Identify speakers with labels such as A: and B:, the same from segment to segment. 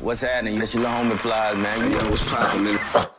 A: What's happening? That's your little man. You know what's poppin',
B: man.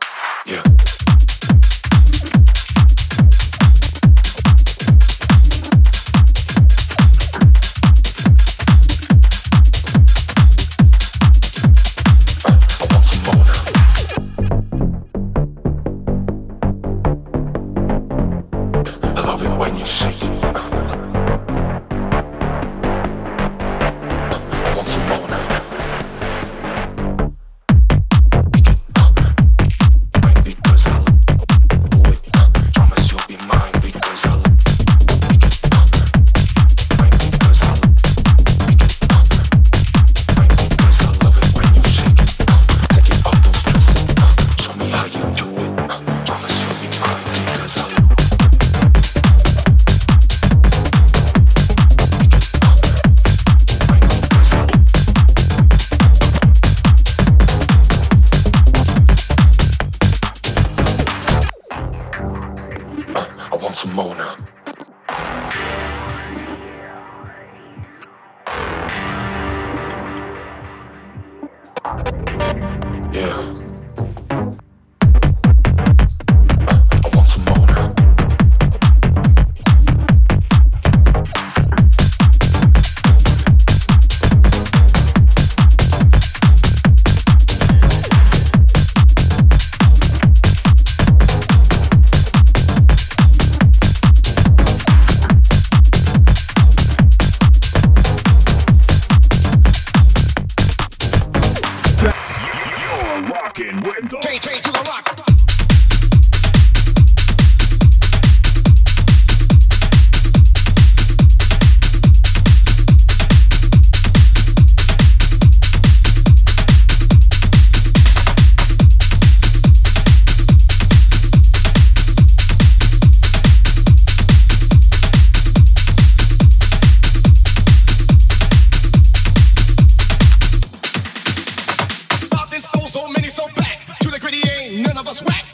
C: been stole so many, so back to the gritty ain't none of us whack.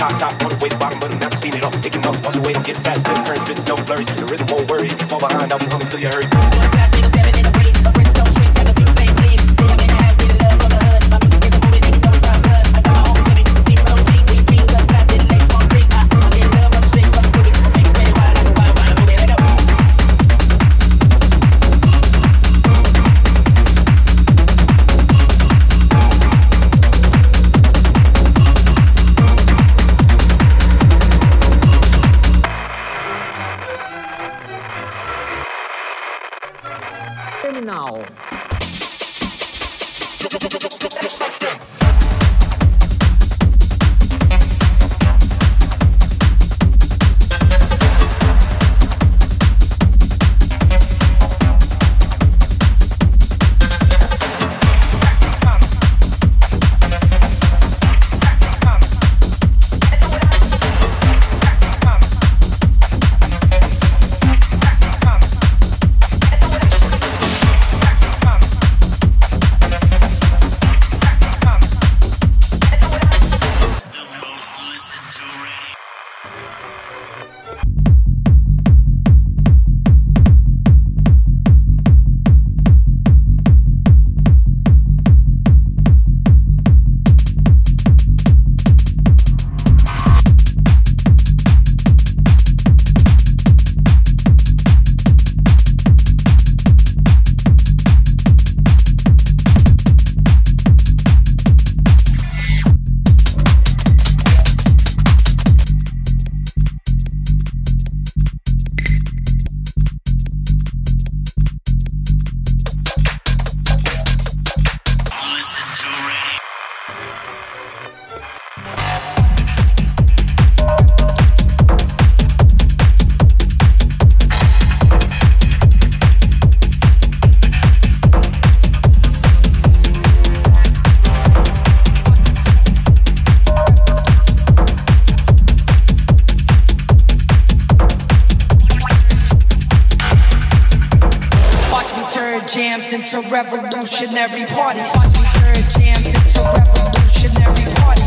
D: Top, top, on the way to bottom, but I'm not it all. Taking off, watch the way, get attached to current, spit, no flurries. The rhythm won't worry. Fall behind, I'll be coming till you hurry.
E: time now. jams into revolutionary parties. You turn jams into revolutionary parties.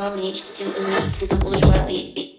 C: Love you, and me to the bourgeois beat.